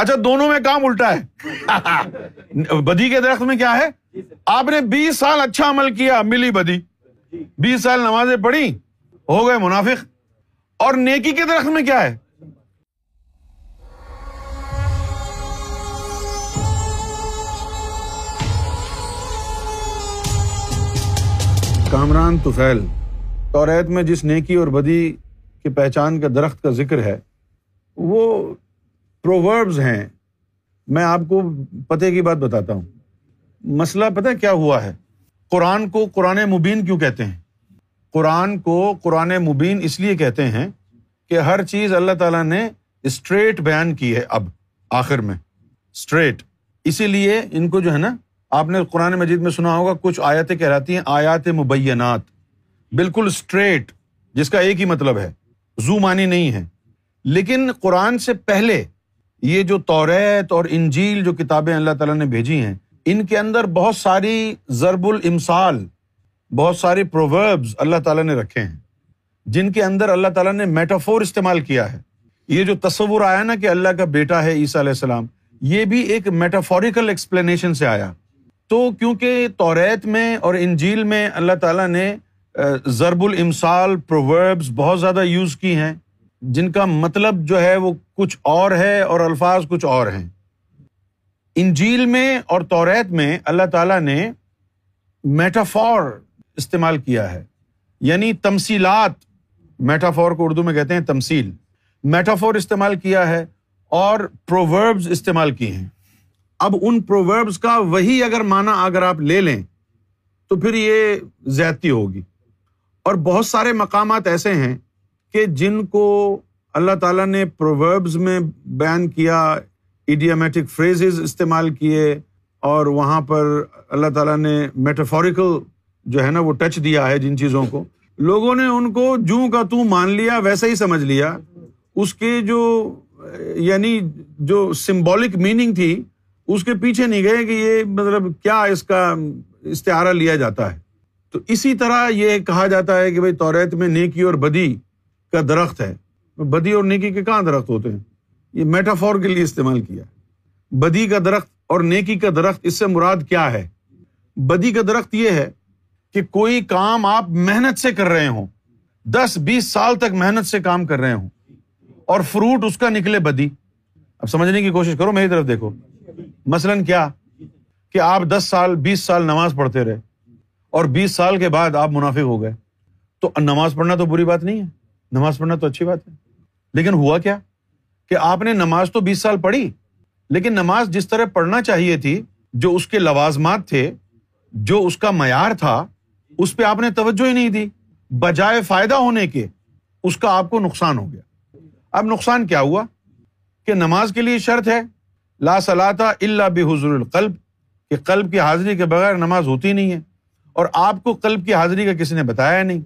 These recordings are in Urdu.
اچھا دونوں میں کام الٹا ہے۔ بدی کے درخت میں کیا ہے؟ آپ نے بیس سال اچھا عمل کیا، ملی بدی۔ بیس سال نمازیں پڑھی، ہو گئے منافق۔ اور نیکی کے درخت میں کیا ہے؟ کامران توفیل توریت میں جس نیکی اور بدی کی پہچان کا درخت کا ذکر ہے، وہ پرووربز ہیں۔ میں آپ کو پتے کی بات بتاتا ہوں۔ مسئلہ پتہ کیا ہوا ہے؟ قرآن کو قرآن مبین کیوں کہتے ہیں؟ قرآن کو قرآن مبین اس لیے کہتے ہیں کہ ہر چیز اللہ تعالیٰ نے اسٹریٹ بیان کی ہے اب، آخر میں۔ اسٹریٹ اسی لیے ان کو جو ہے نا، آپ نے قرآن مجید میں سنا ہوگا، کچھ آیاتیں کہلاتی ہیں، آیات مبینات۔ بالکل اسٹریٹ جس کا ایک ہی مطلب ہے۔ زو مانی نہیں ہے۔ لیکن قرآن سے پہلے یہ جو توریت اور انجیل جو کتابیں اللہ تعالیٰ نے بھیجی ہیں، ان کے اندر بہت ساری ضرب الامسال بہت ساری پرووربز اللہ تعالیٰ نے رکھے ہیں۔ جن کے اندر اللہ تعالیٰ نے میٹافور استعمال کیا ہے۔ یہ جو تصور آیا نا کہ اللہ کا بیٹا ہے عیسیٰ علیہ السلام، یہ بھی ایک میٹافوریکل ایکسپلینیشن سے آیا۔ تو کیونکہ توریت میں اور انجیل میں اللہ تعالیٰ نے ضرب الامسال پرووربس بہت زیادہ یوز کی ہیں جن کا مطلب جو ہے وہ کچھ اور ہے اور الفاظ کچھ اور ہیں۔ انجیل میں اور توریت میں اللہ تعالیٰ نے میٹافور استعمال کیا ہے۔ یعنی تمسیلات میٹافور کو اردو میں کہتے ہیں تمسیل میٹافور استعمال کیا ہے اور پرووربز استعمال کیے ہیں۔ اب ان پرووربس کا وہی اگر مانا اگر آپ لے لیں تو پھر یہ زیادتی ہوگی۔ اور بہت سارے مقامات ایسے ہیں کہ جن کو اللہ تعالیٰ نے پرووربز میں بیان کیا ایڈیامیٹک فریزز استعمال کیے اور وہاں پر اللہ تعالیٰ نے میٹافوریکل جو ہے نا وہ ٹچ دیا ہے جن چیزوں کو۔ لوگوں نے ان کو جوں کا تو مان لیا، ویسا ہی سمجھ لیا۔ اس کے جو یعنی جو سمبولک میننگ تھی، اس کے پیچھے نہیں گئے کہ یہ مطلب کیا اس کا استعارہ لیا جاتا ہے۔ تو اسی طرح یہ کہا جاتا ہے کہ بھائی توریت میں نیکی اور بدی کا درخت ہے۔ بدی اور نیکی کے کہاں درخت ہوتے ہیں؟ یہ میٹافور کے لیے استعمال کیا۔ بدی کا درخت اور نیکی کا درخت، اس سے مراد کیا ہے؟ بدی کا درخت یہ ہے کہ کوئی کام آپ محنت سے کر رہے ہوں۔ دس، بیس سال تک محنت سے کام کر رہے ہوں۔ اور فروٹ اس کا نکلے بدی۔ اب سمجھنے کی کوشش کرو، میری طرف دیکھو۔ مثلاً کیا؟ کہ آپ دس سال، بیس سال نماز پڑھتے رہے اور بیس سال کے بعد آپ منافق ہو گئے۔ تو نماز پڑھنا تو بری بات نہیں ہے۔ نماز پڑھنا تو اچھی بات ہے۔ لیکن ہوا کیا کہ آپ نے نماز تو بیس سال پڑھی، لیکن نماز جس طرح پڑھنا چاہیے تھی، جو اس کے لوازمات تھے، جو اس کا معیار تھا، اس پہ آپ نے توجہ ہی نہیں دی۔ بجائے فائدہ ہونے کے، اس کا آپ کو نقصان ہو گیا۔ اب نقصان کیا ہوا؟ کہ نماز کے لیے شرط ہے، لا صلاح اللہ بحضر القلب، کہ قلب کی حاضری کے بغیر نماز ہوتی نہیں ہے۔ اور آپ کو قلب کی حاضری کا کسی نے بتایا نہیں۔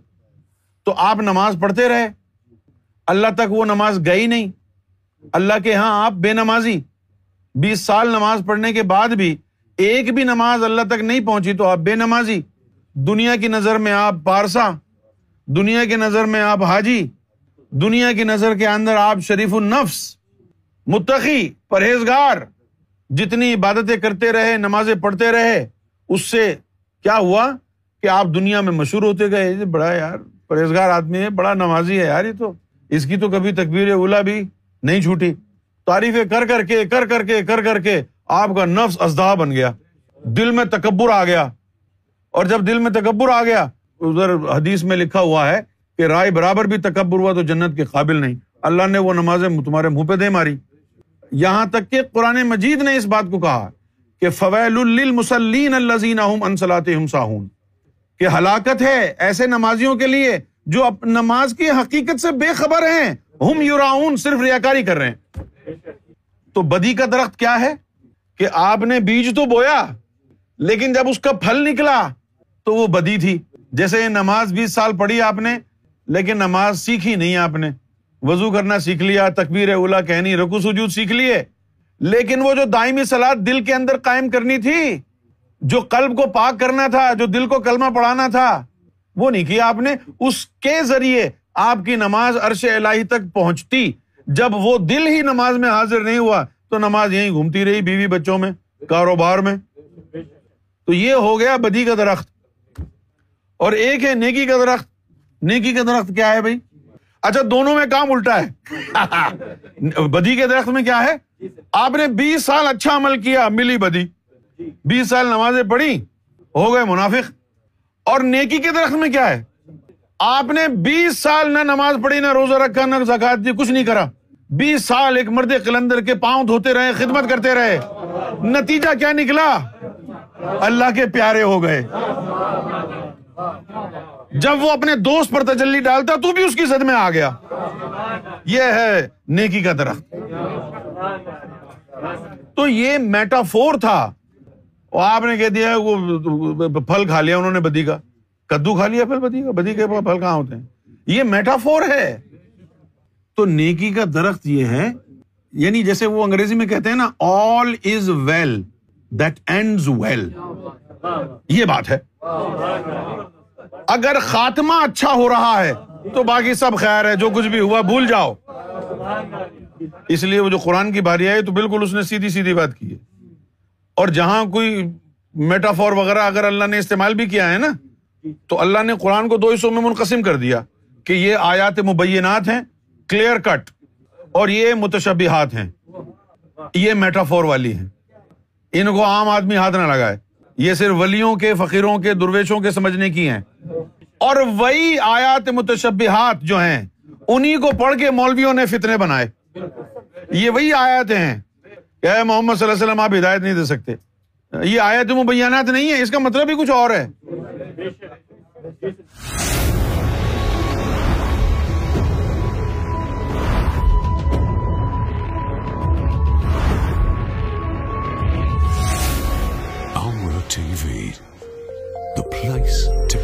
تو آپ نماز پڑھتے رہے۔ اللہ تک وہ نماز گئی نہیں۔ اللہ کے یہاں آپ بے نمازی۔ بیس سال نماز پڑھنے کے بعد بھی ایک بھی نماز اللہ تک نہیں پہنچی تو آپ بے نمازی۔ دنیا کی نظر میں آپ پارسا۔ دنیا کی نظر میں آپ حاجی۔ دنیا کی نظر کے اندر آپ شریف النفس۔ متقی، پرہیزگار۔ جتنی عبادتیں کرتے رہے، نمازیں پڑھتے رہے، اس سے کیا ہوا کہ آپ دنیا میں مشہور ہوتے گئے۔ بڑا یار۔ پرہیزگار آدمی ہے، بڑا نمازی ہے یار یہ تو۔ اس کی تو کبھی تقبیر اولا بھی نہیں چھوٹی۔ تعریفیں کر کر کے، کر کر کے، کر کر کے آپ کا نفس ازدا بن گیا۔ دل میں تکبر آ گیا۔ اور جب دل میں تکبر آ گیا، ادھر حدیث میں لکھا ہوا ہے کہ رائے برابر بھی تکبر ہوا تو جنت کے قابل نہیں۔ اللہ نے وہ نمازیں تمہارے منہ پہ دے ماری۔ یہاں تک کہ قرآن مجید نے اس بات کو کہا کہ فویل المسلین الزین انسلات ساہون کہ ہلاکت ہے ایسے نمازیوں کے لیے جو نماز کی حقیقت سے بے خبر ہیں۔ ہم یوراؤن صرف ریاکاری کر رہے ہیں۔ تو بدی کا درخت کیا ہے؟ کہ آپ نے بیج تو بویا، لیکن جب اس کا پھل نکلا تو وہ بدی تھی۔ جیسے یہ نماز بیس سال پڑھی آپ نے، لیکن نماز سیکھی نہیں آپ نے۔ وضو کرنا سیکھ لیا، تکبیر اولا، کہنی رکو سجود سیکھ لیے۔ لیکن وہ جو دائمی سلاد دل کے اندر قائم کرنی تھی جو قلب کو پاک کرنا تھا، جو دل کو کلمہ پڑھانا تھا، وہ نہیں کیا آپ نے؟ اس کے ذریعے آپ کی نماز عرش الہی تک پہنچتی۔ جب وہ دل ہی نماز میں حاضر نہیں ہوا، تو نماز یہیں گھومتی رہی بیوی بچوں میں، کاروبار میں۔ تو یہ ہو گیا بدی کا درخت۔ اور ایک ہے نیکی کا درخت۔ نیکی کا درخت کیا ہے بھائی؟ اچھا دونوں میں کام الٹا ہے۔ بدی کے درخت میں کیا ہے؟ آپ نے بیس سال اچھا عمل کیا، ملی بدی۔ جی۔ بیس سال نمازیں پڑھی، ہو گئے منافق۔ اور نیکی کے درخت میں کیا ہے؟ آپ نے بیس سال نہ نماز پڑھی، نہ روزہ رکھا، نہ زکات دی، کچھ نہیں کرا۔ بیس سال ایک مرد قلندر کے پاؤں دھوتے رہے، خدمت کرتے رہے۔ نتیجہ کیا نکلا؟ اللہ کے پیارے ہو گئے۔ جب وہ اپنے دوست پر تجلی ڈالتا، تو بھی اس کی زد میں آ گیا۔ یہ ہے نیکی کا درخت۔ تو یہ میٹافور تھا۔ آپ نے کہہ دیا وہ پھل کھا لیا انہوں نے بدی کا۔ کدو کھا لیا پھل بدی کا؟ بدی کے پھل کہاں ہوتے ہیں؟ یہ میٹافور ہے۔ تو نیکی کا درخت یہ ہے یعنی جیسے وہ انگریزی میں کہتے ہیں نا all is well that and well یہ بات ہے۔ اگر خاتمہ اچھا ہو رہا ہے تو باقی سب خیر ہے، جو کچھ بھی ہوا بھول جاؤ۔ اس لیے وہ جو قرآن کی باری آئی تو بالکل اس نے سیدھی سیدھی بات کی ہے۔ اور جہاں کوئی میٹافور وغیرہ اگر اللہ نے استعمال بھی کیا ہے نا، تو اللہ نے قرآن کو دو حصوں میں منقسم کر دیا کہ یہ آیات مبینات ہیں کلیئر کٹ اور یہ متشبہات ہیں۔ یہ میٹافور والی ہیں۔ ان کو عام آدمی ہاتھ نہ لگائے۔ یہ صرف ولیوں کے، فقیروں کے، درویشوں کے سمجھنے کی ہیں۔ اور وہی آیات متشبہات جو ہیں انہیں کو پڑھ کے مولویوں نے فتنے بنائے۔ یہ وہی آیات ہیں۔ کہ اے محمد صلی اللہ علیہ وسلم آپ ہدایت نہیں دے سکتے۔ یہ آیات مبینات نہیں ہے اس کا مطلب ہی کچھ اور ہے۔ TV, the place to